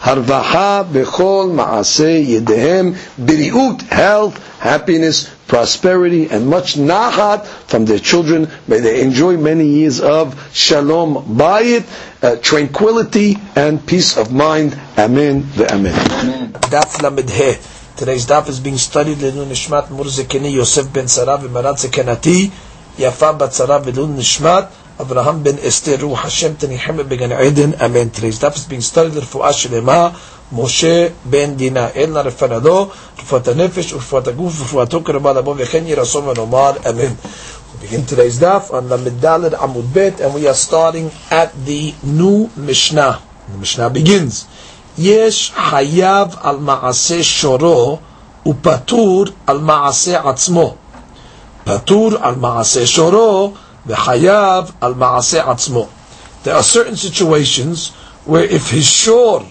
Harvaha, Bechol, Ma'aseh, Yedehem, Biriut, health, happiness, prosperity, and much nahat from their children. May they enjoy many years of shalom bayit, uh, tranquility, and peace of mind. Amen. The amen. Daf Lamedhe. Today's daf is being studied Lelun Nishmat Murzekini Yosef ben Yafa bat Sarah v'Lelun Nishmat Abraham ben Esther Ruh Hashem Tenihem began Eden Amen. Today's daf is being studied Refuah Shlema Moshe ben Dina Elna Refanado Refuat HaNefesh Refuat HaGuf Refuato Kereba Labo V'chen Yirasom v'Nomar Amen. We begin today's daf on the Medalid Amud Bet and we are starting at the new Mishnah. The Mishnah begins. יש חייב על מעשה שורו ופטור על מעשה עצמו. פטור על מעשה שורו The hayav al ma'aseh atzmo. There are certain situations where if his shor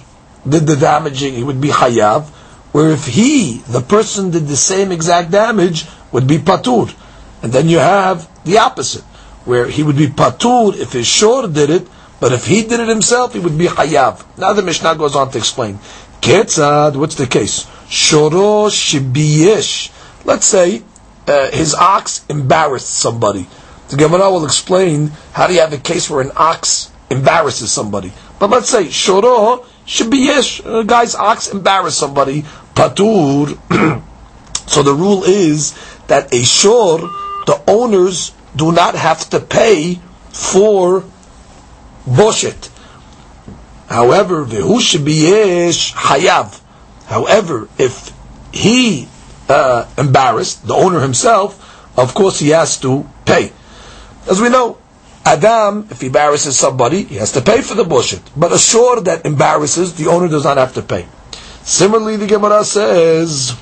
did the damaging, he would be hayav, where if he, the person, did the same exact damage, would be patur. And then you have the opposite, where he would be patur if his shor did it, but if he did it himself, he would be hayav. Now the Mishnah goes on to explain. Ketzad, what's the case? Shoro shibiyish. Let's say uh, his ox embarrassed somebody. The Gemara will explain how do you have a case where an ox embarrasses somebody. But let's say shoro shibiyesh. A guy's ox embarrass somebody. Patur. so the rule is that a shor, the owners do not have to pay for boshet. However, v'hu shebiyesh hayav. However, if he uh, embarrassed the owner himself, of course he has to pay. As we know, Adam, if he embarrasses somebody, he has to pay for the boshet. But a shore that embarrasses, the owner does not have to pay. Similarly, the Gemara says,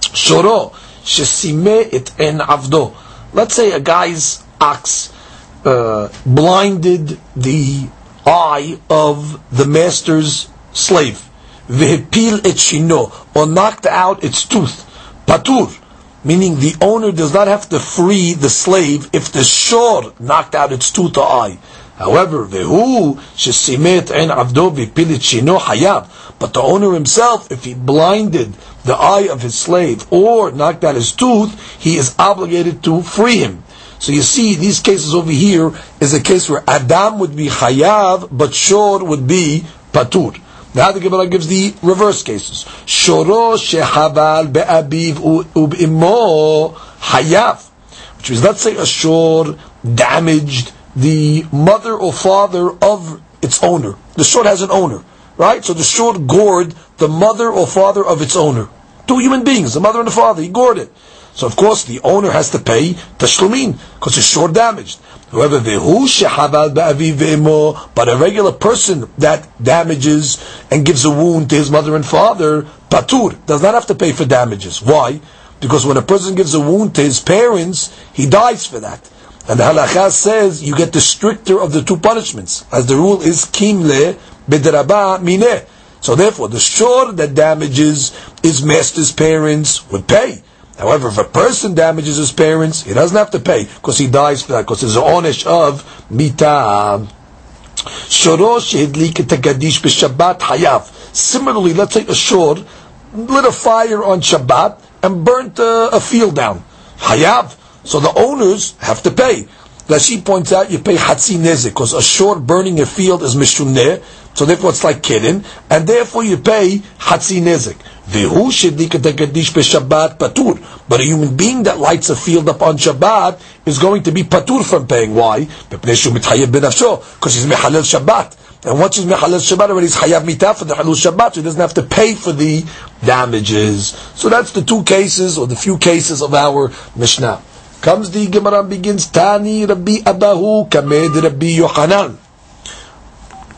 shoro shesime it en avdo. Let's say a guy's ox uh, blinded the eye of the master's slave. Vehepil et shino, or knocked out its tooth. Patur, meaning the owner does not have to free the slave if the shor knocked out its tooth or eye. However, shino hayab. But the owner himself, if he blinded the eye of his slave or knocked out his tooth, he is obligated to free him. So you see, these cases over here is a case where Adam would be Hayav, but Shor would be Patur. Now the Gemara gives the reverse cases. Shoro shehabal be'abiv u'b'imo Hayav. Which means, let's say a Shor damaged the mother or father of its owner. The Shor has an owner, right? So the Shor gored the mother or father of its owner. Two human beings, the mother and the father, he gored it. So of course the owner has to pay tashlumin because it's short damaged. However, but a regular person that damages and gives a wound to his mother and father, patur, does not have to pay for damages. Why? Because when a person gives a wound to his parents, he dies for that. And the halakha says you get the stricter of the two punishments, as the rule is kimle bedraba mine. So therefore, the shor that damages his master's parents would pay. However, if a person damages his parents, he doesn't have to pay because he dies for that, because there's an onish of mita. Similarly, let's say a shor lit a fire on Shabbat and burnt a, a field down. Hayav. So the owners have to pay. Rashi points out you pay hatzi nezik because a short burning a field is mishuneh, so therefore it's like kidding, and therefore you pay hatzi nezik. Vehu shedikatagadish b'Shabbat patur. But a human being that lights a field up on Shabbat is going to be patur from paying. Why? Because he's mechalel Shabbat. And once he's mechalel Shabbat, already he's hayav mitah for the halul Shabbat, so he doesn't have to pay for the damages. So that's the two cases, or the few cases of our Mishnah. Comes the Gemara begins, Tani Rabbi Abahu, Kamed Rabbi Yochanan.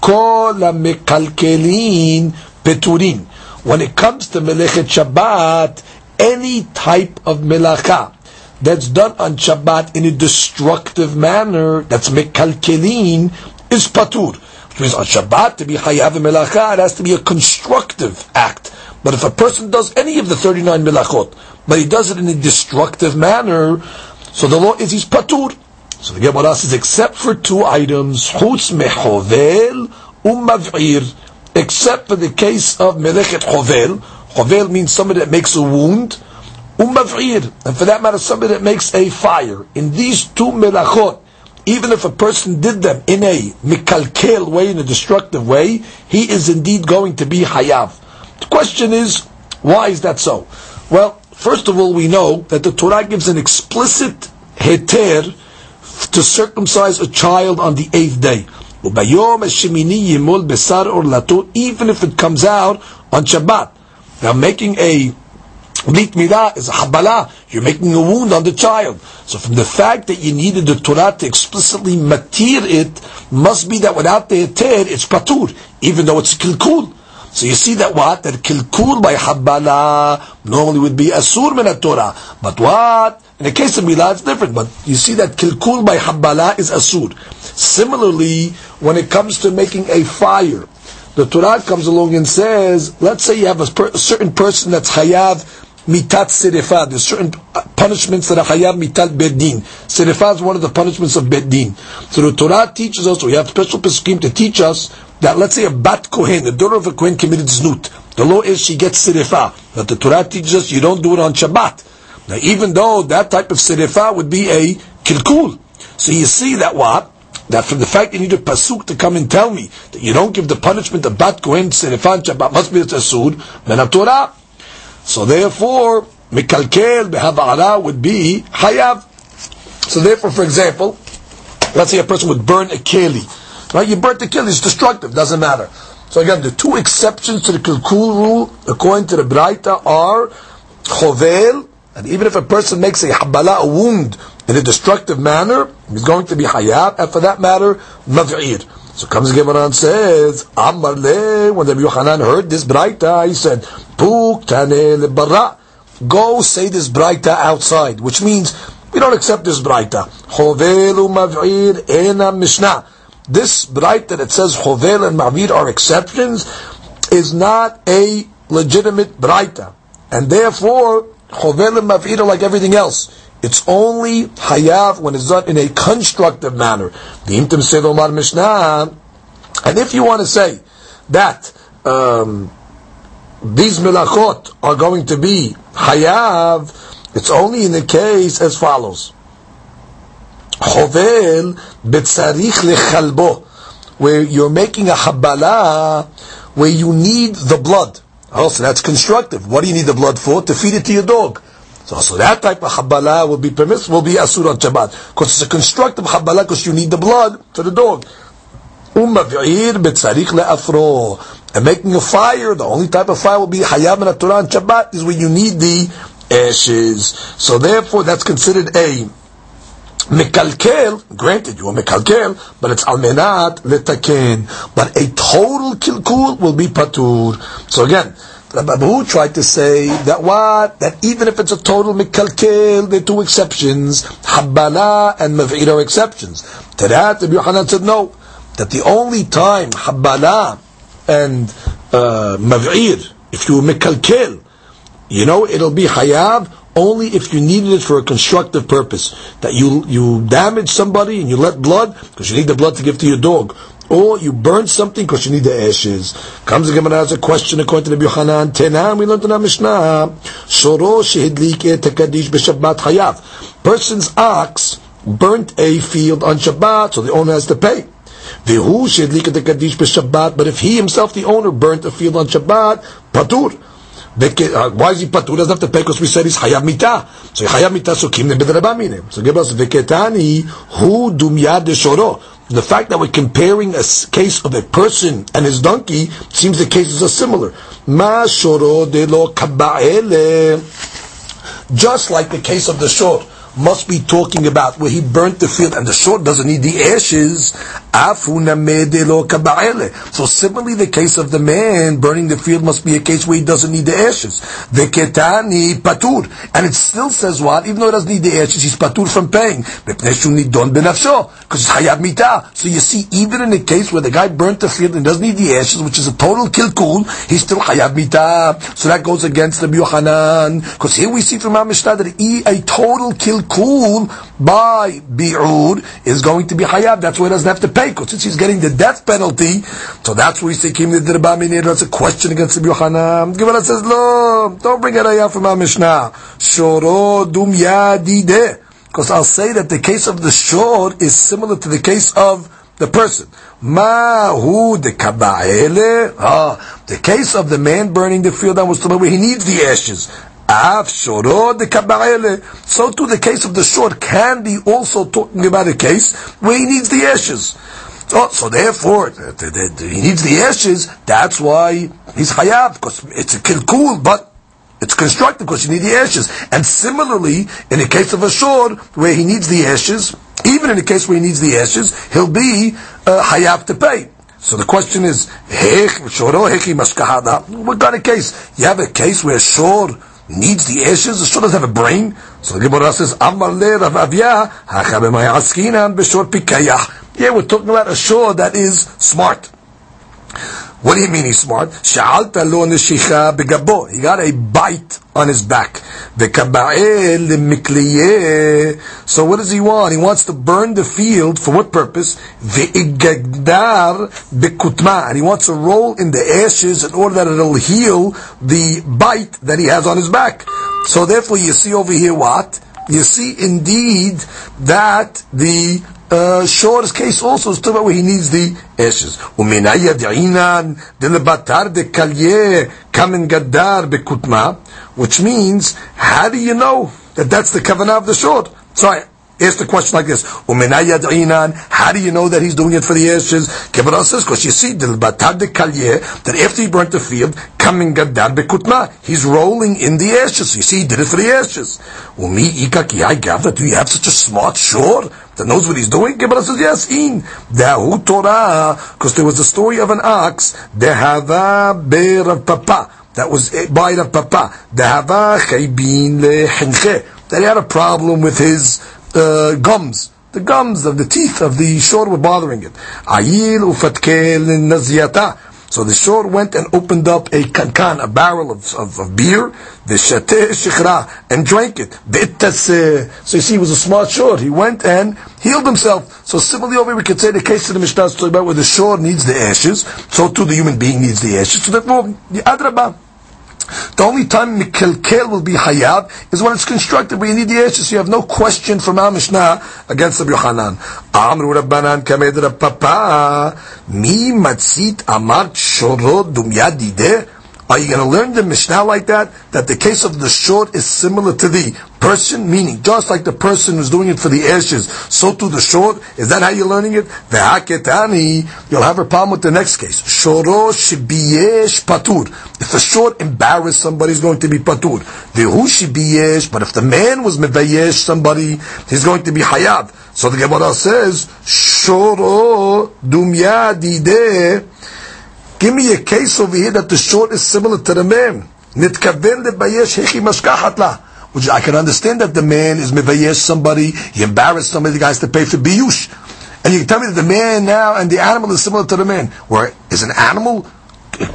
כל המקלקלין peturin. When it comes to melechet Shabbat, any type of melacha that's done on Shabbat in a destructive manner, that's mekalkelin, is patur. Which means on Shabbat, to be hayav melacha, it has to be a constructive act. But if a person does any of the 39 melachot, but he does it in a destructive manner, so the law is he's patur. So the Gemara says, except for two items, chutz mechovel umavir, except for the case of melechet chovel. Chovel means somebody that makes a wound, umavir, and for that matter, somebody that makes a fire. In these two melachot, even if a person did them in a mikalkel way, in a destructive way, he is indeed going to be hayav. The question is, why is that so? Well, first of all, we know that the Torah gives an explicit heter to circumcise a child on the eighth day. Even if it comes out on Shabbat. Now making a Brit milah is a habala. You're making a wound on the child. So from the fact that you needed the Torah to explicitly matir it, must be that without the heter, it's patur, even though it's kilkul. So you see that what? That kilkul by habala normally would be asur min Torah. But what? In the case of milah, it's different. But you see that kilkul by habala is asur. Similarly, when it comes to making a fire, the Torah comes along and says, let's say you have a, per, a certain person that's hayav mitat serifa. There's certain punishments that are hayav mitat bedin. Serifa is one of the punishments of bedin. So the Torah teaches us, we have special peskim to teach us that let's say a bat kohen, the daughter of a kohen committed znut. The law is she gets sirifa. But the Torah teaches us you don't do it on Shabbat. Now even though that type of sirifa would be a kilkul. So you see that what? That from the fact you need a pasuk to come and tell me that you don't give the punishment of bat kohen sirifa on Shabbat must be a tasud, then a Torah. So therefore, mikalkel behavara would be hayav. So therefore, for example, let's say a person would burn a keli. Right? You burnt the kill, it's destructive, doesn't matter. So again, the two exceptions to the Kilkul rule, according to the Braita, are Chovel, and even if a person makes a Habala, a wound, in a destructive manner, he's going to be Hayab, and for that matter, Mav'ir. So comes Gemara and says, Amar le, when the Yochanan heard this Braita, he said, Puk tane le Go say this Braita outside, which means, we don't accept this Braita. Chovel Mav'ir ena Mishnah this right that it says Chovel and Ma'avir are exceptions is not a legitimate braita. And therefore, Chovel and Ma'avir are like everything else. It's only Hayav when it's done in a constructive manner. The Imtim Omar Mishnah. And if you want to say that um, these milachot are going to be Hayav, it's only in the case as follows. Chovel betzarich lechalbo, where you're making a habala, where you need the blood. Also, that's constructive. What do you need the blood for? To feed it to your dog. So, so that type of habala will be permissible, will be asur on Shabbat. Because it's a constructive habala because you need the blood for the dog. Betzarich le'afro. And making a fire, the only type of fire will be hayam and Torah on Shabbat, is when you need the ashes. So therefore, that's considered a Mekalkel, granted you are mekalkel, but it's almenat letaken. But a total kilkul will be patur. So again, Rabbi Abahu tried to say that what? That even if it's a total mekalkel, there are two exceptions, habbala and mav'ir are exceptions. To that, Rabbi Yohanan said no. That the only time habbala and uh, mav'ir, if you mekalkel, you know, it'll be hayab only if you needed it for a constructive purpose. That you you damage somebody and you let blood because you need the blood to give to your dog, or you burn something because you need the ashes. Comes the Gemara as a question according to the Yochanan. Tenam we learned in our Mishnah. Shoro shehidlik b'Shabbat hayav. Person's ox burnt a field on Shabbat, so the owner has to pay. Vehu shehidlik tekadish b'Shabbat. But if he himself, the owner, burnt a field on Shabbat, patur. Uh, why is he patur? Doesn't have to pay because we said he's hayav mita. So hayav mita sukim ne So give us veketani hu dumya shoro. The fact that we're comparing a case of a person and his donkey seems the cases are similar. Ma shoro de lo kaba'ele. Just like the case of the shor. Must be talking about where he burnt the field and the short doesn't need the ashes. So similarly, the case of the man burning the field must be a case where he doesn't need the ashes. Veketani patur. And it still says what? Even though he doesn't need the ashes, he's patur from paying. Because it's hayab mita. So you see, even in a case where the guy burnt the field and doesn't need the ashes, which is a total kilkul, he's still hayab mita. So that goes against the Yohanan. Because here we see from our Mishnah that a total kilkul by bi'ud is going to be hayab. That's why he doesn't have to pay. Since he's getting the death penalty, so that's where we say kim That's a question against the Yohanan. Gemara says, no, don't bring a raya from our Mishnah. Shoro dum. Because I'll say that the case of the shor is similar to the case of the person. Mahu de kaba'ele. Ah, the case of the man burning the field that was talking where he needs the ashes. So too the case of the shor can be also talking about a case where he needs the ashes. So, so therefore, the, the, the, he needs the ashes. That's why he's chayav because it's a kilkul, but it's constructed because you need the ashes. And similarly, in the case of a shor, where he needs the ashes, even in the case where he needs the ashes, he'll be uh, hayav to pay. So the question is, what kind of case? You have a case where shor needs the ashes, the shor doesn't have a brain. So the Gemara says, Amar le Rav Avya, Yeah, we're talking about a shor that is smart. What do you mean he's smart? He got a bite on his back. So what does he want? He wants to burn the field for what purpose? And he wants to roll in the ashes in order that it'll heal the bite that he has on his back. So therefore you see over here what? You see indeed that the uh, Shor's case also is talking about where he needs the ashes. Which means, how do you know that that's the kavanah of the short? So I ask the question like this: How do you know that he's doing it for the ashes? Kibara says because you see the that after he burnt the field, coming gadar bekutma, he's rolling in the ashes. You see, he did it for the ashes. Umi Do you have such a smart short? that knows what he's doing? Gemara says, yes, in. Dahu Torah, because there was a story of an ox, Dehava Bei Rav Papa, that was eh, by Rav Papa. Dehava Chaybin Le'Hinche, that he had a problem with his uh, gums. The gums of the teeth of the shore were bothering it. Ayil ufatkel naziyata. So the shore went and opened up a kankan, a barrel of, of, of beer, the shateh shikhra, and drank it. So you see, he was a smart shore. He went and healed himself. So similarly over we could say the case of the Mishnah is talking about where the shore needs the ashes, so too the human being needs the ashes. So therefore, the adrabah. The only time Mikelkel will be Hayab is when it's constructed, but you need the ashes, so you have no question from our Mishnah against the Yohanan. Amru Rabbanan Kamed Papa Mi Matzit Amart Shorod Dumyadideh are you going to learn the Mishnah like that? That the case of the short is similar to the person, meaning just like the person who's doing it for the ashes, so to the short. Is that how you're learning it? The haketani, you'll have a problem with the next case. Shoro shibiyesh patur. If a short embarrassed somebody, he's going to be patur. The hu shibiyesh, but if the man was mevayesh somebody, he's going to be hayab. So the Gemara says, shoro dumya dideh, Give me a case over here that the short is similar to the man. Nitkaven lebayesh hechi mashkahat. Which I can understand that the man is mevayesh somebody, he embarrassed somebody, the guy has to pay for biyush. And you can tell me that the man now and the animal is similar to the man. Where is an animal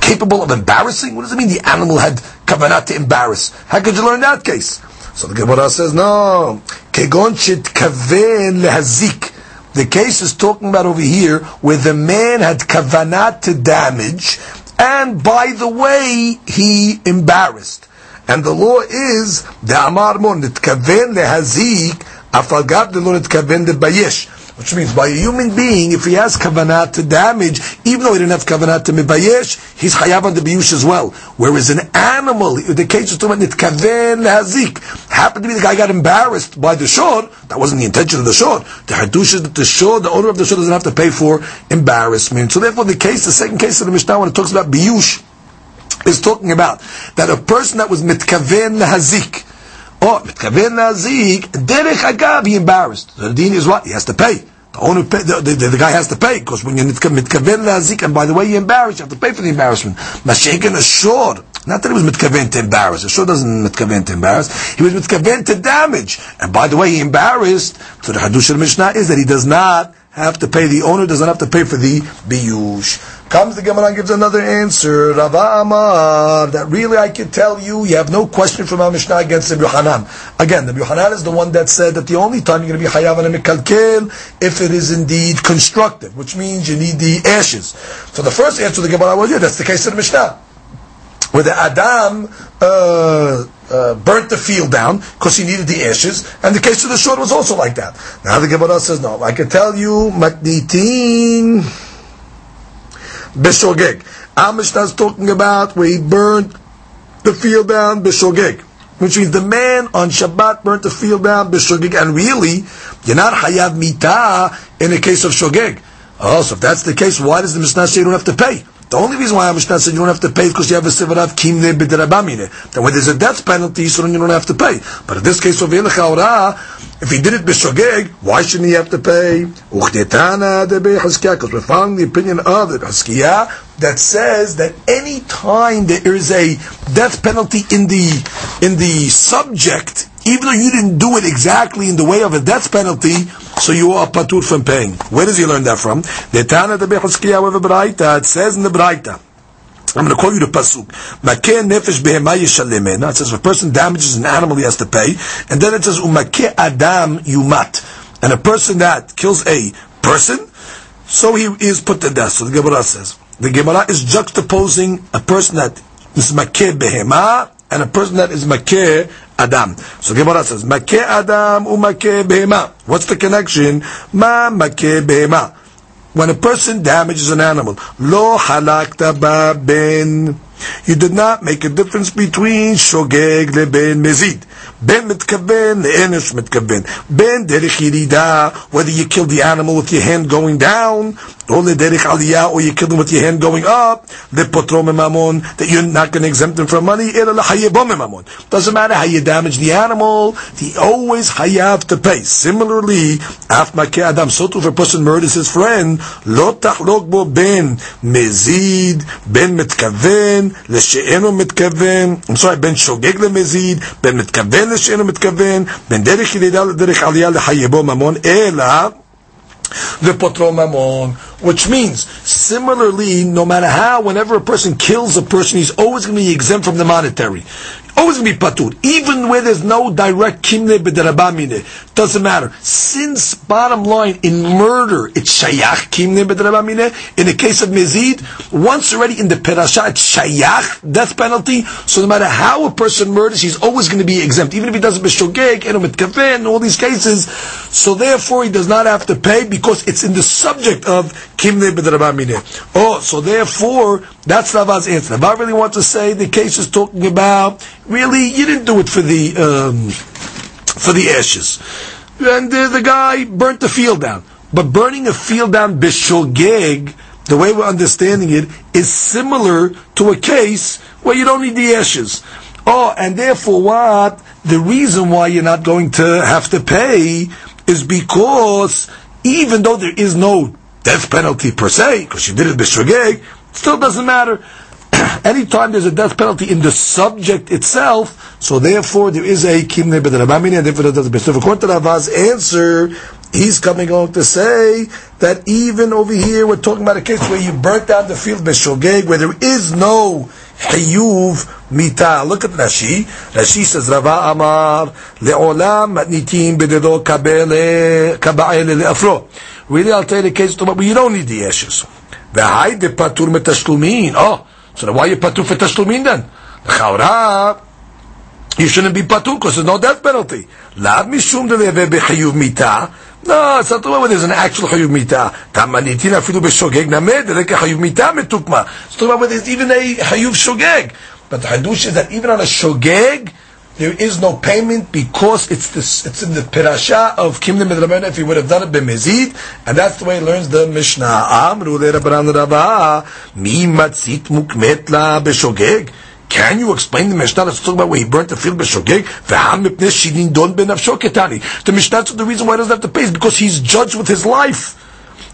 capable of embarrassing? What does it mean the animal had kavanah to embarrass? How could you learn that case? So the Gemara says, no. Kegon kaven lehazik. The case is talking about over here where the man had kavanah to damage, and by the way, he embarrassed. And the law is the amar mon nitkaven lehazik afagav the lo nitkaven lebayesh. Which means by a human being, if he has kavanah to damage, even though he didn't have kavanah to mibayesh, he's chayav on the biyush as well. Whereas an animal, the case was talking about nitkaven hazik, happened to be the guy got embarrassed by the shor, that wasn't the intention of the shor. The hadush is that the shor, the owner of the shor doesn't have to pay for embarrassment. So therefore the case, the second case of the Mishnah when it talks about biyush, is talking about that a person that was mitkaven hazik, Oh, מתכוון להזיק, דרך אגב, he embarrassed. So the deen is what? He has to pay. The owner, pay, the, the, the, guy has to pay, because when you're מתכוון להזיק, and by the way you embarrassed, you have to pay for the embarrassment. Mashiach ashore. Not that he was mitkaven to embarrass. A shore doesn't mitkaven to embarrass. He was mitkaven to damage. And by the way, he embarrassed. So the Hadush al Mishnah is that he does not have to pay, the owner does not have to pay for the biyush. Comes the Gemara and gives another answer, Rava Amar, that really I can tell you, you have no question from our Mishnah against Rabbi Hanan. Again, Rabbi Hanan is the one that said that the only time you're going to be hayav and mikalkel if it is indeed constructive, which means you need the ashes. So the first answer the Gemara was, yeah, that's the case of the Mishnah. Where the Adam, uh, uh, burnt the field down because he needed the ashes, and the case of the short was also like that. Now the Gemara says, no, I can tell you, Matnitin Beshogeg. Our Mishnah is talking about where he burnt the field down, Beshogeg. Which means the man on Shabbat burnt the field down, Beshogeg, and really, you're not Hayav Mita in a case of Shogeg. Oh, so if that's the case, why does the Mishnah say you don't have to pay? The only reason why Mishnah said you don't have to pay is because you have a sivarav kimne b'derabamine. Then when there's a death penalty, you don't have to pay. But in this case of Khawrah, if he did it b'shogeg, why shouldn't he have to pay? Because we're following the opinion of the Hizkiyah that says that any time there is a death penalty in the in the subject, even though you didn't do it exactly in the way of a death penalty, so you are patur from paying. Where does he learn that from? The Tana the with the it says in the Braita, I'm going to call you the pasuk. Makeh nefesh. It says if a person damages an animal, he has to pay. And then it says umakeh adam yumat. And a person that kills a person, so he is put to death. So the Gemara says the Gemara is juxtaposing a person that is makeh behema and a person that is makeh Adam. So Gemara says, Makeh Adam umakeh behema. What's the connection? Ma makeh behema. When a person damages an animal, lo halakta ben. You did not make a difference between shogeg leben mezid. Ben mitkaven, le'enish mitkaven. Ben derech yirida, whether you killed the animal with your hand going down, or derech aliyah, or you killed him with your hand going up, lepotro memamon, that you're not going to exempt him from money, Doesn't matter how you damage the animal, he always hayav to pay. Similarly, af adam, so too if a person murders his friend, lo tachlok bo ben mezid, ben mitkaven, לשאינו מתכוון, I'm sorry, בין שוגג למזיד, בין מתכוון לשאינו מתכוון, בין דרך ירידה לדרך עלייה לחייבו ממון, אלא ופוטרו ממון, which means, similarly, no matter how, whenever a person kills a person, he's always going to be exempt from the monetary always going to be patur, even where there's no direct kimne b'derabamine. Doesn't matter. Since bottom line in murder it's shayach kimne b'derabamine. In the case of mezid, once already in the perasha it's shayach death penalty. So no matter how a person murders, he's always going to be exempt, even if he does it b'shogeg and mit all these cases. So therefore he does not have to pay because it's in the subject of kimne b'derabamine. Oh, so therefore that's Rava's answer. Rava really wants to say the case is talking about really you didn't do it for the um, for the ashes, and uh, the guy burnt the field down. But burning a field down bishogeg, the way we're understanding it, is similar to a case where you don't need the ashes. Oh, and therefore what? The reason why you're not going to have to pay is because even though there is no death penalty per se, because you did it bishogeg, Still doesn't matter. Anytime there's a death penalty in the subject itself, so therefore there is a kimne b'derabamini, and therefore does the So according to Rava's answer, he's coming on to say that even over here we're talking about a case where you burnt down the field b'shogeg, where there is no hiyuv mita. Look at Rashi. Rashi says, Rava Amar, le'olam matnitim b'dedo kaba'ele le'afro. Really, I'll tell you the case, but you don't need the ashes the V'haide patur metashlumin. Oh, so why are you patur for tashlumin then? Chaura, you shouldn't be patur because there's no death penalty. Lav mishum deleve b'chiyuv mitah. No, it's not the where there's an actual chayuv mita. Tamanitin afilu b'shogeg named, like a chayuv mita metukma. It's talking about where there's even a chayuv shogeg. But the hadush is that even on a shogeg, there is no payment because it's this, it's in the pirasha of Kimlim Midrabana if he would have done it b'mezid, and that's the way he learns the Mishnah. Amru mi matzit mukmet la b'shogeg. Can you explain the Mishnah that's talking about where he burnt the field b'shogeg? Don ketani. The Mishnah, the reason why he doesn't have to pay is because he's judged with his life.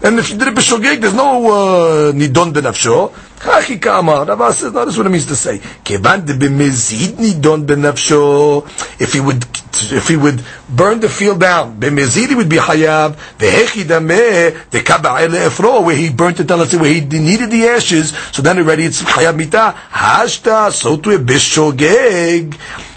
And if you did it b'shogeg, there's no uh, nidon benafsho. Kachi kama. Rava says, no, that's what it means to say. Kevan de b'mezid nidon benafsho. If he would, if he would burn the field down, b'mezid he would be hayav. Vehechi dameh the kaba'el efro, where he burnt it down, let's say where he needed the ashes, so then already it's hayav mita. Hashta, so to a b'shogeg.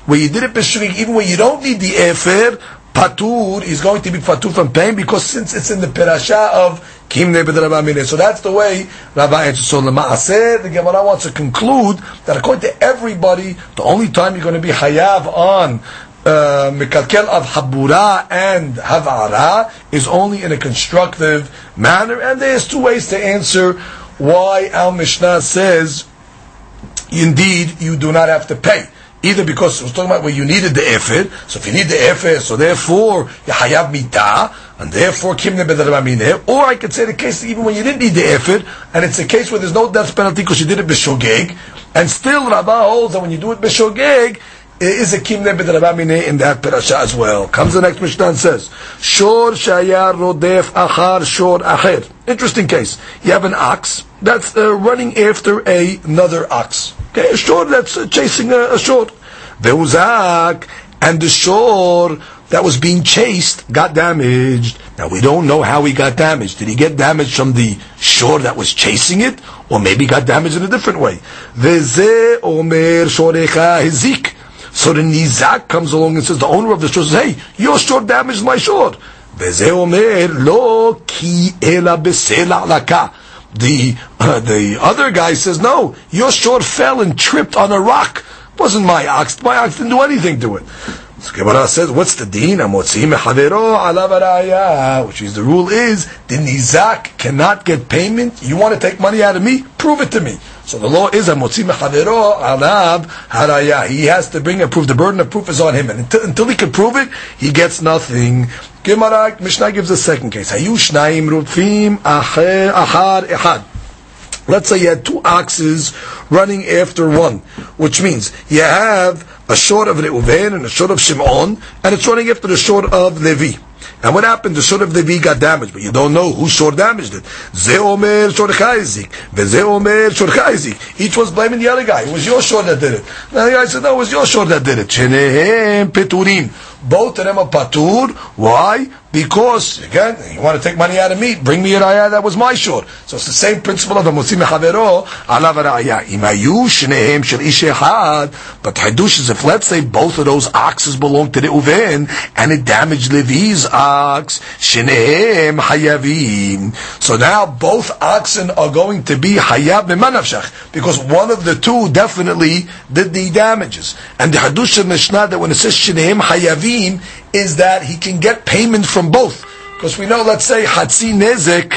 Where you did it b'shogeg, even when you don't need the efer, patur is going to be patur from pain because since it's in the parasha of Kimne b'drabamine. So that's the way Rabbi answers. So Lema'aseh, the Gemara wants to conclude that according to everybody, the only time you're going to be hayav on uh, mikalkel of habura and havara is only in a constructive manner, and there's two ways to answer why our Mishnah says, indeed, you do not have to pay. Either because it was talking about where you needed the effort, so if you need the effort, so therefore you hayav mitah, and therefore bedarabamine. Or I could say the case even when you didn't need the effort, and it's a case where there's no death penalty because you did it b'shogeg, and still Rabbah holds that when you do it b'shogeg, it is a kimne bedarabamine in that parasha as well. Comes the next Mishnah and says, Shor shayar rodef achar shor acher. Interesting case. You have an ox that's uh, running after a, another ox. Okay, a shor that's uh, chasing a, a shor. Veuzak, and the shore that was being chased got damaged. Now we don't know how he got damaged. Did he get damaged from the shore that was chasing it? Or maybe got damaged in a different way. Omer shorecha hizik. So the nizak comes along and says, the owner of the shore says, hey, your shore damaged my shore. Veze omer lo ki ela besela laka. The, uh, the other guy says, no, your shore fell and tripped on a rock. It wasn't my ox. My ox didn't do anything to it. So Gemara says, what's the alav Which is the rule is the nizak cannot get payment. You want to take money out of me? Prove it to me. So the law is alav haraya. He has to bring a proof. The burden of proof is on him, and until, until he can prove it, he gets nothing. Gemara Mishnah gives a second case. Hayu achar. Let's say you had two oxes running after one, which means you have a short of Reuven and a short of Shimon, and it's running after the short of Levi. And what happened? The short of Levi got damaged, but you don't know who short damaged it. Ze omer short chayzik, veze omer short chayzik. Each was blaming the other guy. It was your short that did it. And the guy said, no, it was your short that did it. Shenehem peturim. Both of them are patur. Why? Because, again, you want to take money out of me, bring me a raya that was my short. So it's the same principle of the Musim Chavero, alav raya. Imayu shnehem shel ish But Hadush is if, let's say, both of those oxes belong to the Uven, and it damaged Levi's ox, shnehem hayavim. So now both oxen are going to be hayav b'manavshach, because one of the two definitely did the damages. And the Hadush of Mishnah, that when it says shnehem hayavim, is that he can get payment from both. Because we know, let's say, Hatzi Nezek,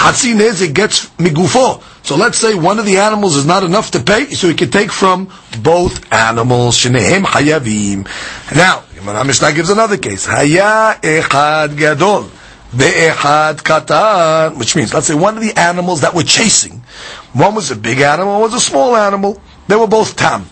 Hatzi Nezek gets Migufo. So let's say one of the animals is not enough to pay, so he can take from both animals. Shenehem Hayavim. Now, Mishnah gives another case. Haya Echad Gadol. Be'echad Katan. Which means, let's say one of the animals that were chasing, one was a big animal, one was a small animal. They were both tam.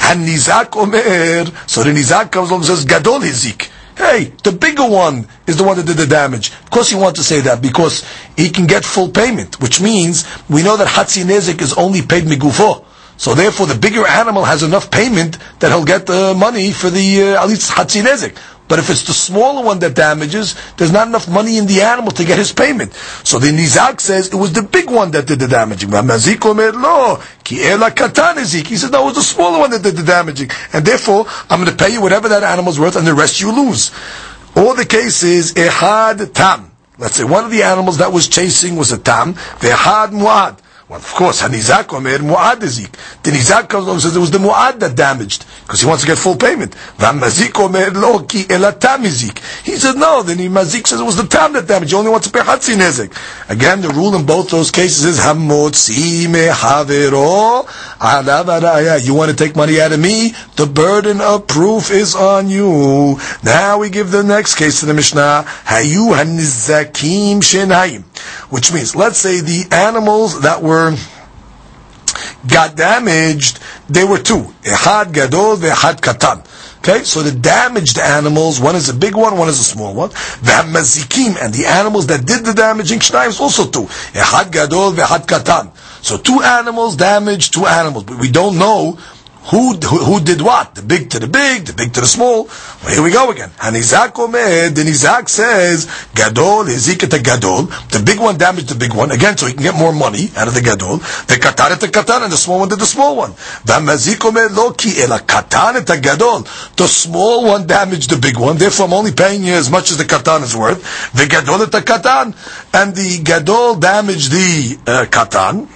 And Nizak Omer, so the Nizak comes along and says, Gadol Hizik. Hey, the bigger one is the one that did the damage. Of course you want to say that because he can get full payment, which means we know that Hatzi Nezik is only paid Migufo. So therefore the bigger animal has enough payment that he'll get the money for the, uh, at least Hatzi Nezik. But if it's the smaller one that damages, there's not enough money in the animal to get his payment. So the Nizak says it was the big one that did the damaging. He said, no, it was the smaller one that did the damaging. And therefore, I'm going to pay you whatever that animal's worth and the rest you lose. All the case is, ehad tam. Let's say one of the animals that was chasing was a tam, vehad muad. Well, of course, Hanizak Omer Mu'ad Ezik. The Nizak comes along and says it was the Mu'ad that damaged, because he wants to get full payment. Mazik Omer Lo Ki Elatam Ezik. He said no, then he Mazik says it was the Tam that damaged, he only wants to pay Hatzi Nezek. Again, the rule in both those cases is Hamotzi Mehavero Alavaraya. You want to take money out of me? The burden of proof is on you. Now we give the next case to the Mishnah. Hayu Hanizakim Shenayim. Which means, let's say the animals that were got damaged, they were two. Ehad gadol ve'ehad katan. Okay, so the damaged animals, one is a big one, one is a small one. Mazikim, and the animals that did the damaging, shnayim also two. Ehad gadol ve'ehad katan. So two animals damaged two animals, but we don't know who, who, who did what? The big to the big, the big to the small. Well, here we go again. Hanizak omed, then Isaac says, Gadol, Ezekiel the Gadol. The big one damaged the big one, again, so he can get more money out of the Gadol. The Katan the Katan, and the small one did the small one. Vamazik omed lo ki ela Katan the Gadol. The small one damaged the big one, therefore I'm only paying you as much as the Katan is worth. The Gadol the Katan. And the Gadol damaged the uh, Katan.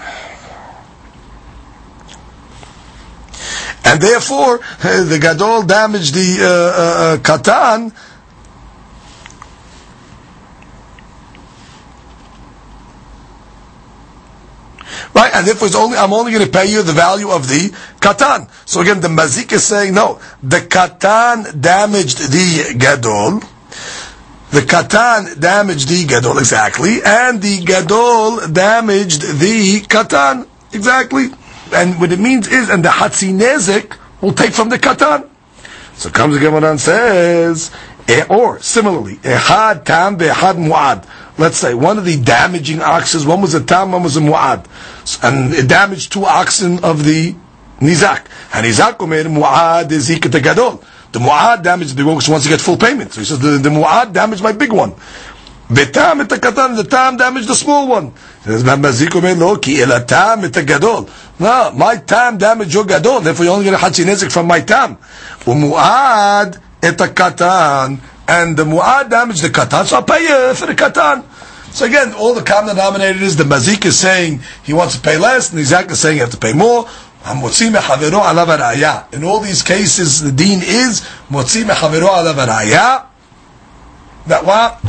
And therefore the gadol damaged the uh, uh, uh, katan. Right, and therefore it's only, I'm only going to pay you the value of the katan. So again, the mazik is saying, no, the katan damaged the gadol, the katan damaged the gadol, exactly, and the gadol damaged the katan, exactly and what it means is, and the Hatzinezek will take from the Katan. So comes the Gemara and says, eh, or similarly, Ehad Tam Ehad Mu'ad. Let's say one of the damaging oxen, one was a Tam, one was a Mu'ad. And it damaged two oxen of the Nizak. And Nizak Omer Mu'ad is Hikat Gadol. The Mu'ad damaged the big one because he wants to get full payment. So he says, the, the Mu'ad damaged my big one. וטעם את הקטן, the tam damaged the small one. מזיק אומר לו, כי אל הטעם את הגדול. no, my time damage your gadol. Therefore, you're only going to hachi nezik from my time. Umu'ad et katan. And the mu'ad damaged the katan, so I pay you for the katan. So again, all the common denominator is the mazik is saying he wants to pay less, and the exact is saying you have to pay more. In all these cases, the dean is that what?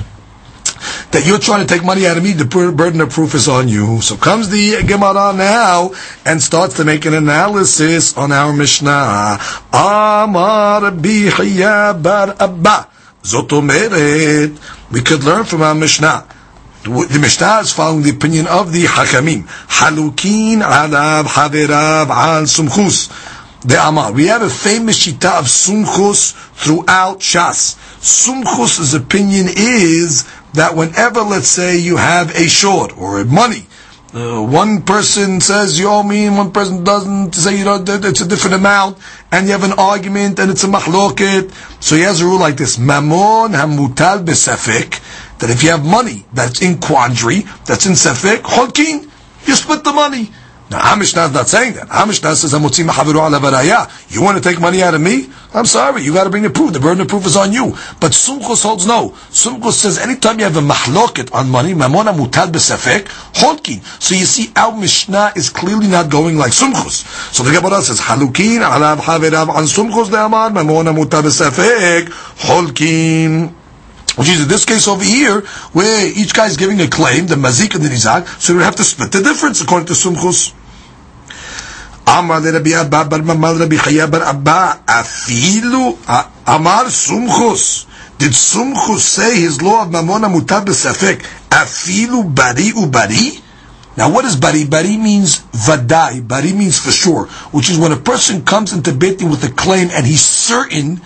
That you're trying to take money out of me, the burden of proof is on you. So comes the Gemara now and starts to make an analysis on our Mishnah. Amar bar abba. Zotomeret. We could learn from our Mishnah. The Mishnah is following the opinion of the Hakamim. Halukin alav haverav al sumchus. The Amar. We have a famous shita of sumchus throughout Shas. Sumchus's opinion is that whenever, let's say, you have a short or a money, uh, one person says you owe me, and one person doesn't say you know it's a different amount, and you have an argument and it's a mahloket. So he has a rule like this: mamon hamutal besefik. That if you have money that's in quandary, that's in sefik, holkin, you split the money. Now, Mishnah is not saying that. Mishnah says, You want to take money out of me? I'm sorry, you got to bring the proof. The burden of proof is on you. But Sumchus holds no. Sumchus says, anytime you have a mahloket on money, mamona mutad besefek, holkin. So you see, our Mishnah is clearly not going like Sumchus. So the Gemara says, halukin alav haverav an Sumchus de'amar, mamona mutad besefek, holkin. Which is in this case over here, where each guy is giving a claim, the mazik and the nizak, so we have to split the difference according to Sumchus. אמר לרבי אבא בר ממל רבי חיה בר אבא, אפילו אמר סומכוס. Did Sumchus say his law of Mamona Mutab Safek, Afilu Bari Ubari? Now, Now what is Bari? Bari means Vadai. Bari means for sure. Which is when a person comes into Beit Din with a claim and he's certain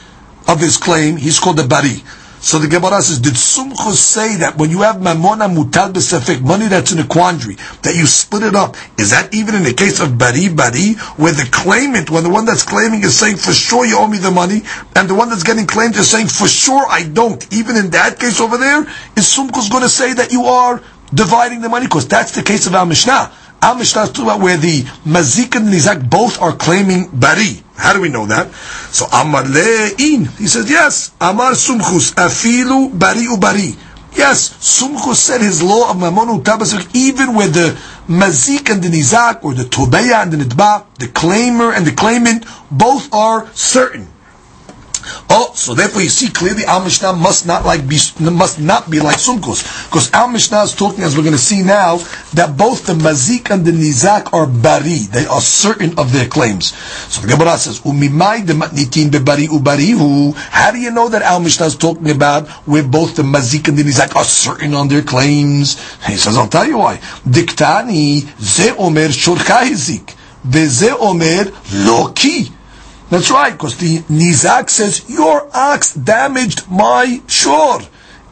of his claim, he's called a Bari. So the Gemara says, did Sumchus say that when you have mamona mutal besefik, money that's in a quandary, that you split it up? Is that even in the case of bari bari, where the claimant, when the one that's claiming is saying, for sure you owe me the money, and the one that's getting claimed is saying, for sure I don't. Even in that case over there, is Sumchus going to say that you are dividing the money? Because that's the case of our Mishnah. Our Mishnah is talking about where the Mazik and Nizak both are claiming Bari. How do we know that? So Amar Le'in, he says, yes, Amar Sumchus, Afilu Bari Ubari. Yes, Sumchus said his law of Mamonu Tabasuk, even where the Mazik and the Nizak, or the Tobeya and the Nidba, the claimer and the claimant, both are certain. Oh, so therefore you see clearly Al Mishnah must not like be must not be like Sumchus, because Al Mishnah is talking, as we're going to see now, that both the Mazik and the Nizak are bari; they are certain of their claims. So the Gemara says, "Umimai de matnitin bebari ubarihu." How do you know that Al Mishnah is talking about where both the Mazik and the Nizak are certain on their claims? He says, "I'll tell you why." Diktani ze omer shorcha Veze omer loki. That's right, because the Nizak says, your ox damaged my shore.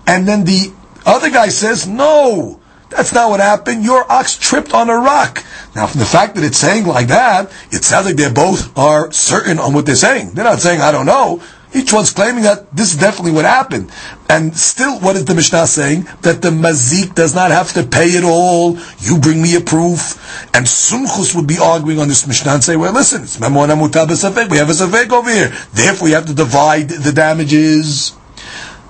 And then the other guy says, no, that's not what happened. Your ox tripped on a rock. Now, from the fact that it's saying like that, it sounds like they both are certain on what they're saying. They're not saying, I don't know. Each one's claiming that this is definitely what happened. And still, what is the Mishnah saying? That the mazik does not have to pay it all. You bring me a proof. And Sumchus would be arguing on this Mishnah and say, well, listen, it's Memona Mutab We have a Safek over here. Therefore, you have to divide the damages.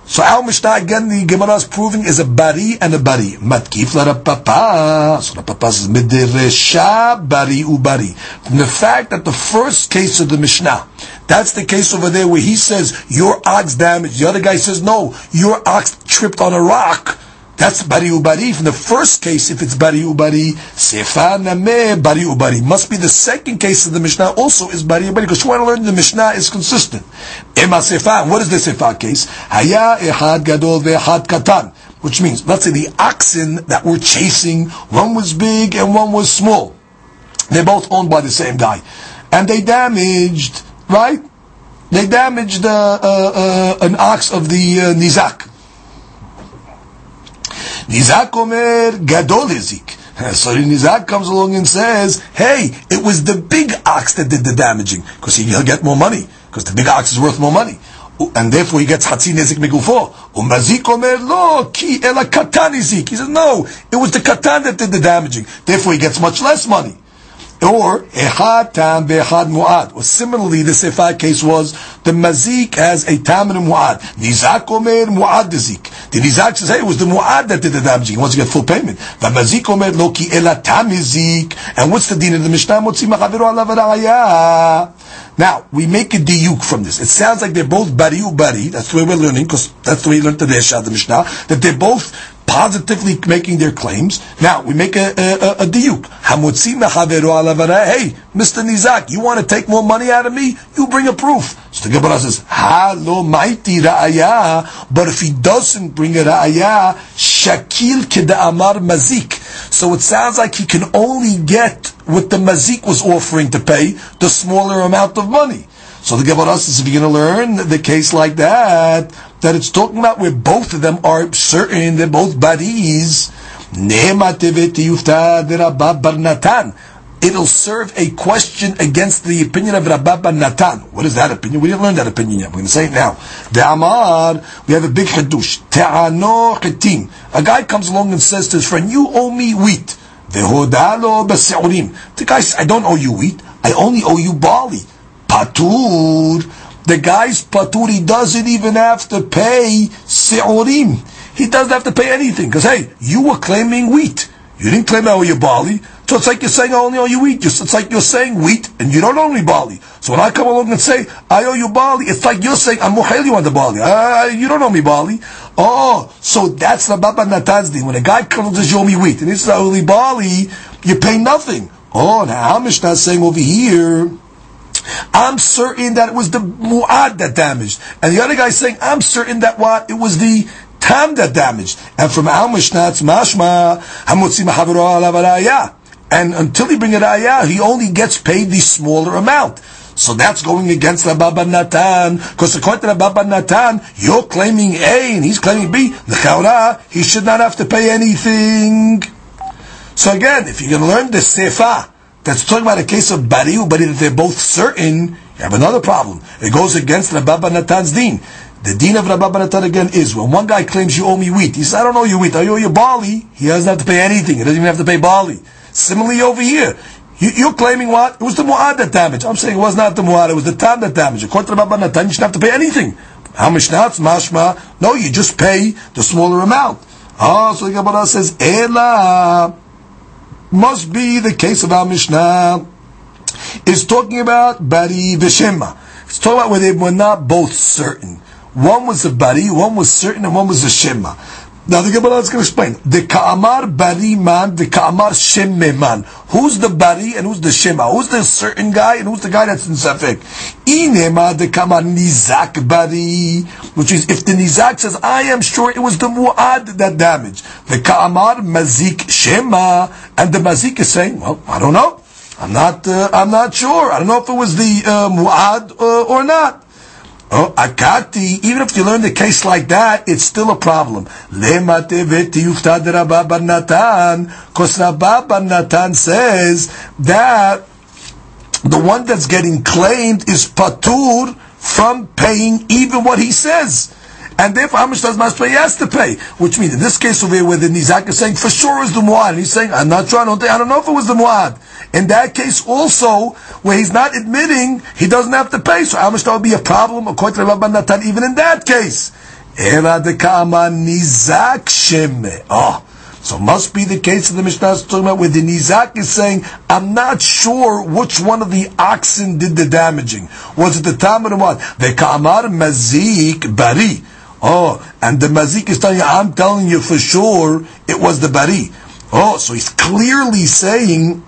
So our Mishnah again, the Gemara is proving is a bari and a bari. Matkif la Papa. So Papa says bari ubari. From the fact that the first case of the Mishnah, that's the case over there where he says your ox damaged. The other guy says no, your ox tripped on a rock. That's bari ubari. From the first case, if it's bari ubari, sefa name bari ubari. Must be the second case of the Mishnah also is bari ubari because you want to learn the Mishnah is consistent. Ema sefa. What is the sefa case? Haya ehad gadol ve'ehad katan. Which means, let's say the oxen that were chasing, one was big and one was small. They're both owned by the same guy. And they damaged, right? They damaged uh, uh, uh, an ox of the uh, Nizak. Nizak Omer Gadol Hizik. So Nizak comes along and says, hey, it was the big ox that did the damaging, because he'll get more money, because the big ox is worth more money. And therefore he gets Hatzi Nezik Megufo. Umazik Omer Lo, Ki Ela Katan He says, no, it was the Katan that did the damaging. Therefore he gets much less money. Or echad tam ve'echad mu'ad. Or similarly, the sefa case was the mazik has a tam and mu'ad. Nizak omer mu'ad dezik. The nizak says, hey, it was the mu'ad that did the damaging. He wants to get full payment. The mazik omer lo ki tam izik. And what's the din of the Mishnah? Motzi machaviru now, we make a diuk from this. It sounds like they're both bari u bari. That's the way we're learning, because that's the way we learned the Resha, the Mishnah, that they're both positively making their claims. Now, we make a, a, a, a diuk. Hey, Mr. Nizak, you want to take more money out of me? You bring a proof. So the Gemara says, Ha lo maiti ra'aya, but if he doesn't bring a ra'aya, shakil kida amar mazik. So it sounds like he can only get what the mazik was offering to pay, the smaller amount of money. So the Gemara says, if you're going to learn the case like that, that it's talking about where both of them are certain, they're both badis, it'll serve a question against the opinion of Rabba Natan. What is that opinion? We didn't learn that opinion yet. We're going to say it now. The Amar, we have a big hadush. Te'ano chitim. A guy comes along and says to his friend, you owe me wheat. The guy says, I don't owe you wheat. I only owe you barley patur. The guy's patur, he doesn't even have to pay se'orim. He doesn't have to pay anything. Because, hey, you were claiming wheat. You didn't claim I owe you barley. So it's like you're saying only owe you wheat. It's like you're saying wheat and you don't owe me barley. So when I come along and say I owe you barley, it's like you're saying I'm muhel you on the barley. Uh, you don't owe me barley. Oh, so that's the Rabba Natan's When a guy comes and says owe me wheat and he says I owe you barley, you pay nothing. Oh, now Mishnah is saying over here I'm certain that it was the mu'ad that damaged. And the other guy saying, I'm certain that what? It was the tam that damaged. And from our it's mashma, hamutzi mahaviro And until he bring it ayah, he only gets paid the smaller amount. So that's going against Rabba Natan, because according to Rabba Natan, you're claiming A and he's claiming B. The Chaura, he should not have to pay anything. So again, if going to learn the Sefa, that's talking about a case of bariu, but if they're both certain, you have another problem. It goes against Rabba Natan's deen. The deen of Rabba Natan again is when one guy claims you owe me wheat, he says, I don't owe you wheat, I owe you barley. He doesn't have to pay anything. He doesn't even have to pay barley. Similarly over here, you, are claiming what? It was the mu'ad that damaged. I'm saying it was not the mu'ad, it was the tam that damaged. According to Rabba Natan, you shouldn't have to pay anything. How much? It's mashma. No, you just pay the smaller amount. Oh, so the Gemara says, Ela must be the case of our Mishnah. Is talking about Bari Veshema. It's talking about where they were not both certain. One was a Bari, one was certain, and one was a Shema. Now the Gemara is going to explain. The Ka'amar Bari man, the Ka'amar Shemme man. Who's the Bari and who's the Shema? Who's the certain guy and who's the guy that's in Safek? Inema the Ka'amar Nizak Bari. Which is, if the Nizak says, I am sure it was the Mu'ad that damaged. The Ka'amar Mazik Shema. And the Mazik is saying, well, I don't know. I'm not, uh, I'm not sure. I don't know if it was the uh, mu'ad uh, or not. Oh, akati, even if you learn the case like that, it's still a problem. Because Rabba Natan says that the one that's getting claimed is patur from paying even what he says. And therefore, how much does he has to pay? Which means, in this case over here, where the Nizak is saying, for sure is the Muad. And He's saying, I'm not sure, I don't, think, I don't know if it was the Muad. In that case also, where he's not admitting, he doesn't have to pay. So much that would be a problem, according to Rabban Natan, even in that case? Oh. So must be the case of the Mishnah is talking about where the Nizak is saying, I'm not sure which one of the oxen did the damaging. Was it the Tamar or what? The Kamar Mazik Bari. Oh, and the Mazik is telling you, I'm telling you for sure it was the Bari. Oh, so he's clearly saying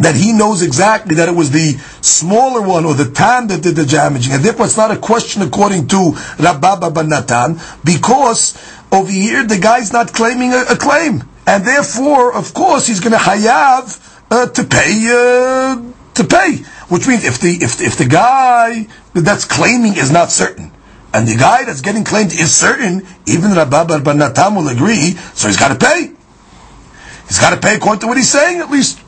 that he knows exactly that it was the smaller one or the tan that did the damaging. And therefore it's not a question according to Rabba ben Natan, because over here the guy's not claiming a, a claim. And therefore, of course, he's going to hayav uh, to pay, uh, to pay. Which means if the, if, if the guy that's claiming is not certain, and the guy that's getting claimed is certain, even Rabba ben Natan will agree, so he's got to pay. He's got to pay according to what he's saying, at least.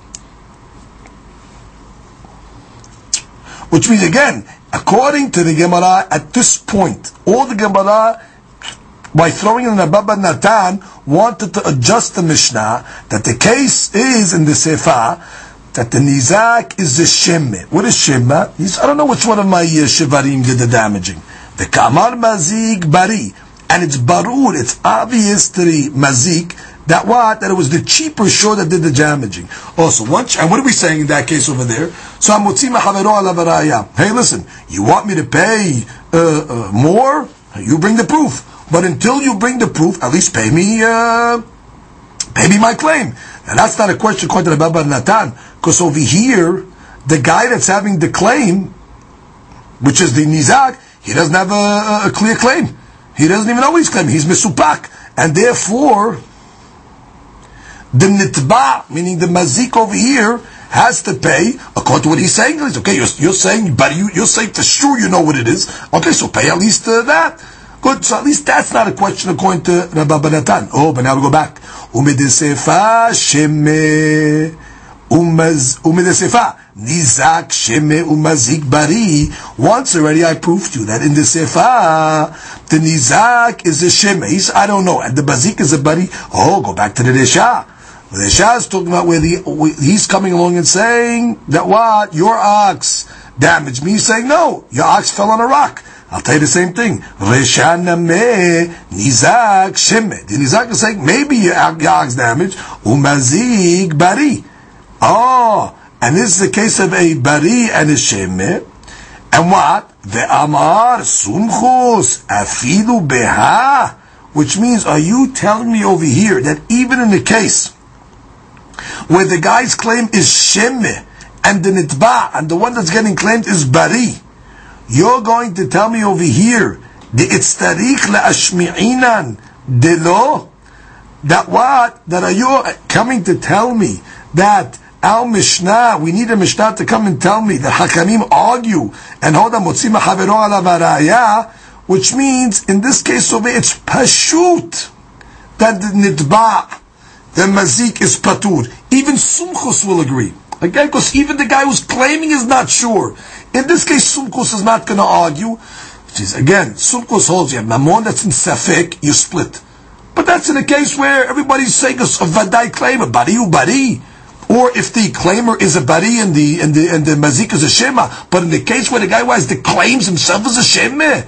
Which means again, according to the Gemara, at this point, all the Gemara, by throwing in the Rabba Natan, wanted to adjust the Mishnah that the case is in the Sefer that the Nizak is the Shemme. What is Shemme? He's, I don't know which one of my uh, Shivarim did the damaging. The Kamar Mazik Bari. And it's Barur, it's obvious to the Mazik that what? That it was the cheaper shore that did the damaging. Also, once, and what are we saying in that case over there? So Hey, listen, you want me to pay uh, uh, more? You bring the proof. But until you bring the proof, at least pay me, uh, pay me my claim. Now that's not a question according to the Rabba Natan, because over here, the guy that's having the claim, which is the Nizak, he doesn't have a, a clear claim. He doesn't even know he's claiming. He's Misupak. And therefore, the nitba, meaning the mazik over here, has to pay according to what he's saying. Okay, you're, you're saying, but you, you're saying for sure you know what it is. Okay, so pay at least uh, that. Good, so at least that's not a question according to Rabbi Banatan. Oh, but now we go back. Umedesefa sheme umedesefa nizak sheme umazik bari. Once already I proved to you that in the sefa the nizak is a sheme. I don't know, and the bazik is a bari. Oh, go back to the resha. The Shah is talking about where the, he's coming along and saying that what your ox damaged me. Saying no, your ox fell on a rock. I'll tell you the same thing. Reshaname nizak sheme. The nizak is saying maybe your, ox damaged. Umazig bari. Oh, and this is the case of a bari and a sheme. And what? The amar sumchus afidu beha. Which means, are you telling me over here that even in the case where the guy's claim is Shemme, and the Nitba, and the one that's getting claimed is Bari, you're going to tell me over here, the Itztarich La'ashmi'inan, Delo, that what? That are you coming to tell me that our Mishnah, we need a Mishnah to come and tell me that Hakamim argue and hold on Motzima Havero ala which means in this case over it's Pashut that the Nitba then mazik is patur. Even sumchus will agree. Again, because even the guy who's claiming is not sure. In this case, sumchus is not going to argue. Which is, again, sumchus holds you have mamon that's in safek, you split. But that's in a case where everybody's saying a, a vadai claim, bari u bari. Or if the claimer is a bari and the and the and the mazik is a shema. But in the case where the guy who has the claims himself is a shema,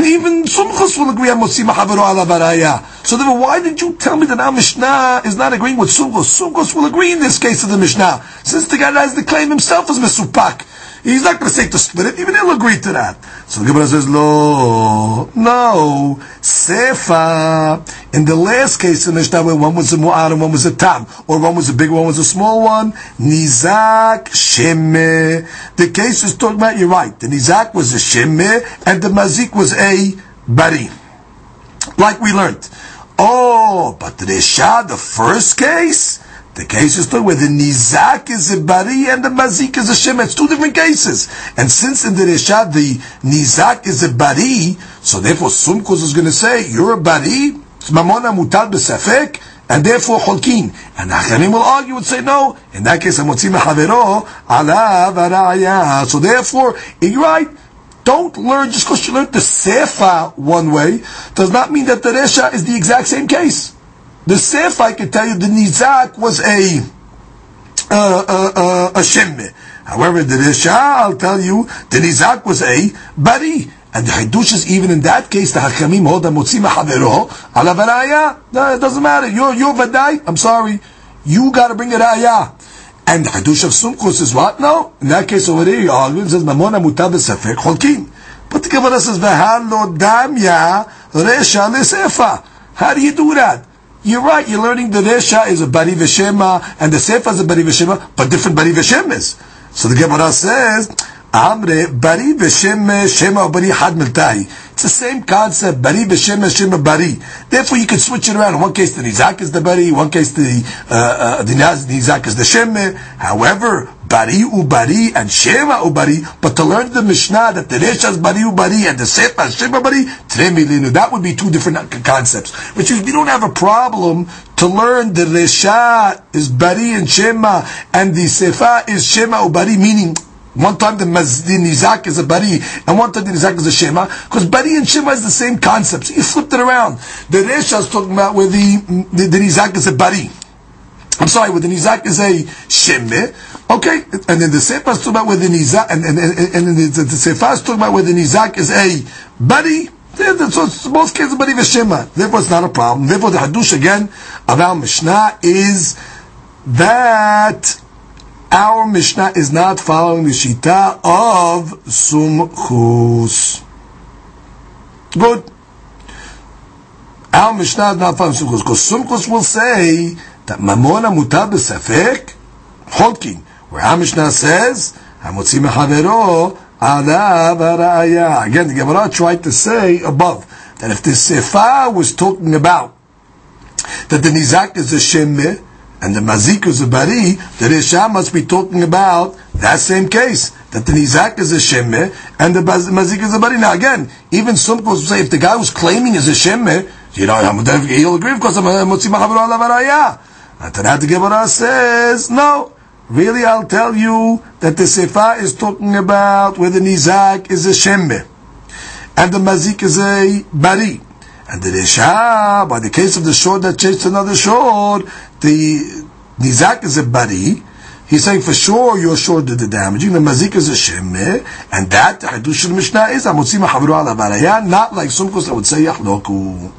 even Sumchus will agree on Motzi Mahavero ala Baraya. So then why did you tell me that our Mishnah is not agreeing with Sumchus? Sumchus will agree in this case of the Mishnah. Since the guy has the claim himself as Mesupak. He's not going to say to split it, even he'll agree to that. So the Gemara says, "No, no, sefa." In the last case in Mishnah, where one was a mu'ar and one was a tam, or one was a big one, was a small one, nizak shemme. The case is talking about. You're right. The nizak was a shemme, and the mazik was a bari, like we learned. Oh, but the the first case The case is where the nizak is a bari and the mazik is a shema. It's two different cases. And since in the Resha the nizak is a bari, so therefore Sumchus is going to say, you're a bari, mamona mutal b'safek, and therefore holkin. And Achanim will argue and say, no, in that case, amotzi mechavero, ala varaya. So therefore, you're right, don't learn just because you learned the Sefa one way, does not mean that the Resha is the exact same case. The Sefa, I can tell you, the Nizak was a, uh, uh, uh, a Shemme. However, the Resha, I'll tell you, the Nizak was a Bari. And the Hidush is even in that case, the Hakamim hold the Motzi Machavero, ala varaya. No, it doesn't matter. You're, you're Vadai. I'm sorry. You gotta bring a Raya. And the Hadush of Sumchus is what? No. In that case over there, he argues, says, Mamona mutab sefek cholkin. But the Gemara says, V'halo damya resha lesefa. How do you do that? You're right, you're learning the resha is a bari v'shema, and the sefa is a bari v'shema, but different bari v'shemas. So the Gemara says, Amre bari v'shem shema bari had miltai. It's the same concept, bari v'shem shema bari. Therefore, you can switch it around. In one case, the nizak is the bari. In one case, the uh, uh, the nizak is the sheme. However, bari ubari and shema ubari. But to learn the Mishnah that the resha is bari ubari and the sefa shema bari, tremilinu. That would be two different concepts. Which is, we don't have a problem to learn the resha is bari and shema and the sefa is shema ubari, meaning one time the, maz, the nizak is a bari, and one time the nizak is a shema, because bari and shema is the same concept. So you flipped it around. The resha is talking about where the, the, the nizak is a bari. I'm sorry, where the nizak is a sheme, okay, and then the sefer is talking about where the nizak, and, and, and, and the, the, the sefer is talking about where the nizak is a bari, so it's both cases bari v'shema. Therefore, it's not a problem. Therefore, the hadush again of our Mishnah is that our Mishnah is not following the Shita of Sumchus. Good. Our Mishnah is not following Sumchus, because Sumchus will say that Mamona mutab b'safek holking, where our Mishnah says, Hamotzi mechavero ala v'ra'aya. Again, the Gemara tried to say above, that if the Sefer was talking about that the Nizak is a Shemeh, and the mazik is a bari, the Resha must be talking about that same case. That the nizak is a shemme and the mazik is a bari. Now again, even some people say if the guy was claiming is a shemme, you know, he'll agree because I'm motzi machaber ala varaya. And that the Gemara says, no. Really, I'll tell you that the Sefa is talking about where the nizak is a shemme and the mazik is a bari. And the Resha, by the case of the short that chased another short, the Nizak is a bari. He's saying for sure your short did the damaging. The mazik is a shemeh, and that the hadush Mishnah is amotzi mahavru ala baraya, not like Sumchus that would say yachloku.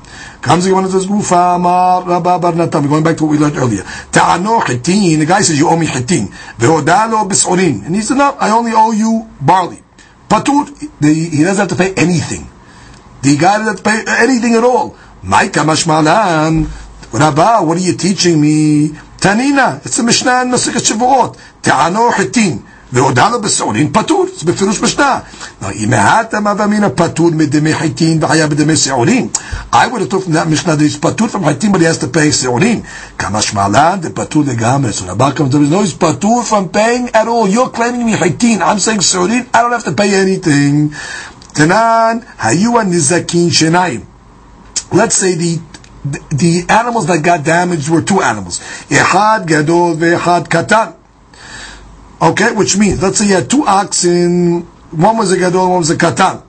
Comes the one that says gufa amar rabba bar. We're going back to what we learned earlier. Ta'ano chitin. The guy says you owe me chitin. Ve'odalo bisorin. And he said no, I only owe you barley. Patur. He doesn't have to pay anything The guy doesn't pay anything at all. Maika mashmalan. Rabba, what are you teaching me? Tanina. It's a Mishnah in Masichet Shavuot. Ta'ano hitin. והודענו בסעורין פטור, זה בפירוש משנה. אם העתה מה ואמינא פטור מדמי חיטין והיה בדמי שעורין. I would have thought from that Mishnah that he's פטור from חיטין but he has to pay שעורין. כמה שמעלן זה פטור לגמרי. So Rabbi comes to no, he's פטור from paying at all. You're claiming me חיטין, I'm saying שעורין, I don't have to pay anything. Tanan hayua nizakin shenayim. Let's say the the animals that got damaged were two animals. echad gadol veechad katan. Okay, which means, let's say you had two oxen, one was a gadol, one was a katan.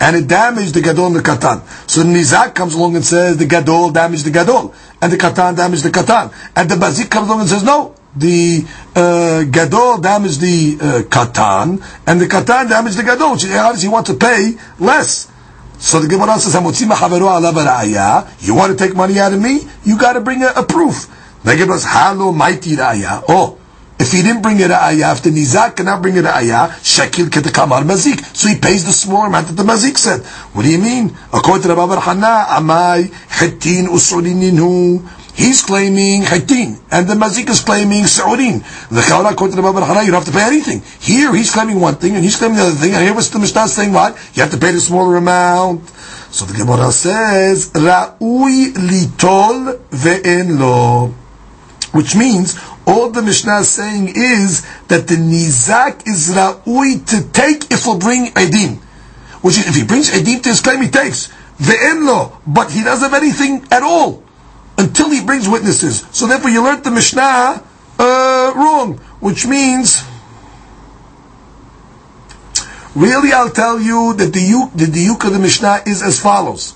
And it damaged the gadol and the katan. So Nizak comes along and says the gadol damaged the gadol, and the katan damaged the katan. And the bazik comes along and says, no, the uh, gadol damaged the uh, katan, and the katan damaged the gadol, which obviously he wants to pay less. So the Gemara says, You want to take money out of me? You got to bring a, a proof. The Gemara says, Halo mighty ra'aya. Oh, if he didn't bring it a ra'aya, after Nizak cannot bring it a ra'aya, Shekil ketekamar mazik. So he pays the small amount that the mazik said. What do you mean? According to the Rabbi Hana, Amai, Hittin, Usulininu. He's claiming Hitin, and the Mazik is claiming Saurin. The Chaura according to the Baba Hana, you don't have to pay anything. Here, he's claiming one thing, and he's claiming the other thing, and here was the Mishnah saying what? You have to pay the smaller amount. So the Gemara says, Ra'ui litol ve'en lo. which means all the Mishnah is saying is that the nizak is ra'ui to take if he'll bring edim. Which is, if he brings edim to his claim, he takes. The enlo, but he doesn't have anything at all until he brings witnesses. So therefore you learned the Mishnah uh, wrong, which means really I'll tell you that the yuk, the diuk of the Mishnah is as follows.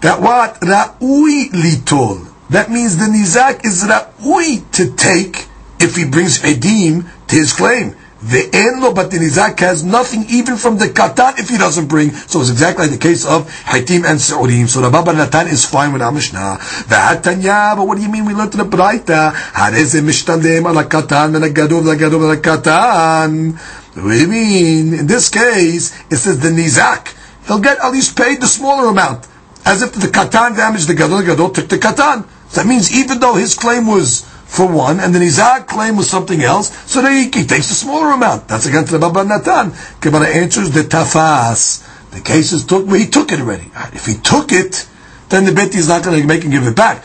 That what? Ra'ui litol. That means the nizak is ra'ui to take if he brings edim to his claim. The enlo, but the nizak has nothing even from the katan if he doesn't bring. So it's exactly like the case of haitim and seurim. So Rabba Bar Natan is fine with our Mishnah. V'hatanya, but what do you mean we learned in the Braita? Hareze mishtalem ala katan and a gadol la gadol la katan. What do you mean? In this case, it says the nizak. He'll get at least paid the smaller amount. As if the katan damaged the gadol, the gadol took the katan. That means even though his claim was for one, and the Nizak claim was something else, so then he, takes the smaller amount. That's against the Rabba Natan. Gemara answers the tafas. The case is took, well, he took it already. If he took it, then the beti is not going to make him give it back.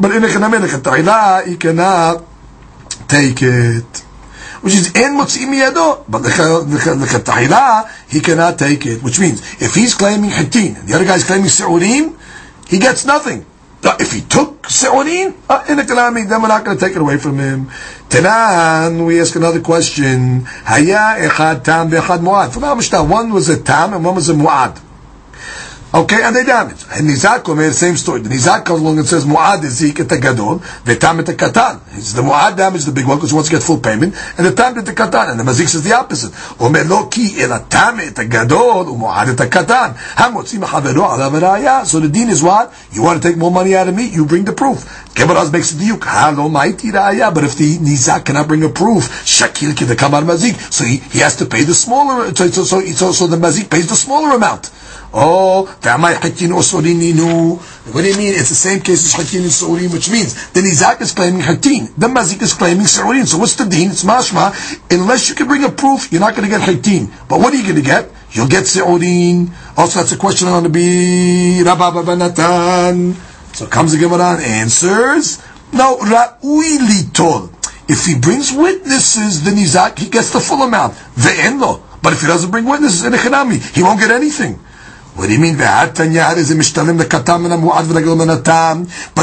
But in a he cannot take it. Which is en motzi miyado, but the he cannot take it. Which means if he's claiming hitin and the other guy's claiming seurim, he gets nothing. If he took Se'onin, uh, then we're not going to take it away from him. Tenan, we ask another question. Haya echad tam ve'echad mu'ad. One was a tam and one was a mu'ad. Okay, and they damage. And Nizak made the same story. The Nizak comes along and says, Mu'ad is zik gadol, ve'tam et katan. It's the Mu'ad damaged the big one because he wants to get full payment, and the tam et katan. And the Mazik says the opposite. Omer lo ki el tam et gadol, katan. So the deen is what? You want to take more money out of me? You bring the proof. Kebaraz makes the diuk. Halo ma'iti raya. But if the Nizak cannot bring a proof, shakil ki the kamar Mazik. So he, he has to pay the smaller, so, so, so, so, so the Mazik pays the smaller amount. Oh, what do you mean? It's the same case as Hatin and Saurin, which means the Nizak is claiming Hatin, the Mazik is claiming Saurin. So what's the deen? It's mashma. Unless you can bring a proof, you're not going to get Hatin. But what are you going to get? You'll get Saurin. Also, that's a question on the be Rabba Natan. So comes the Gemara and answers. No, Ra'ui litol. If he brings witnesses, the Nizak, he gets the full amount. The enlo. But if he doesn't bring witnesses, in a he won't get anything. What do you mean? But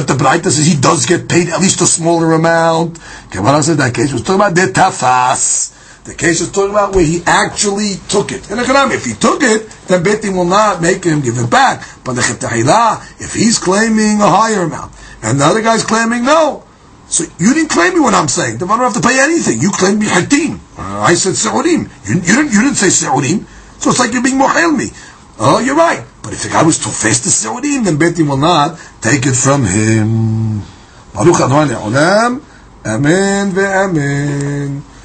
the Braita says he does get paid at least a smaller amount. Gemara said that case was talking about the tafas. The case is talking about where he actually took it. And if he took it, then Betim will not make him give it back. But the Chetahila, if he's claiming a higher amount, and the other guy's claiming no, so you didn't claim me what I'm saying. The don't have to pay anything. You claimed me hatim. I said se'urim. You, you, didn't, you didn't say se'urim. So it's like you're being mohel me. Oh, you're right. But if the guy was too fast to Saudim, then Betim will not take it from him. Baruch Adonai. Amen ve'amen.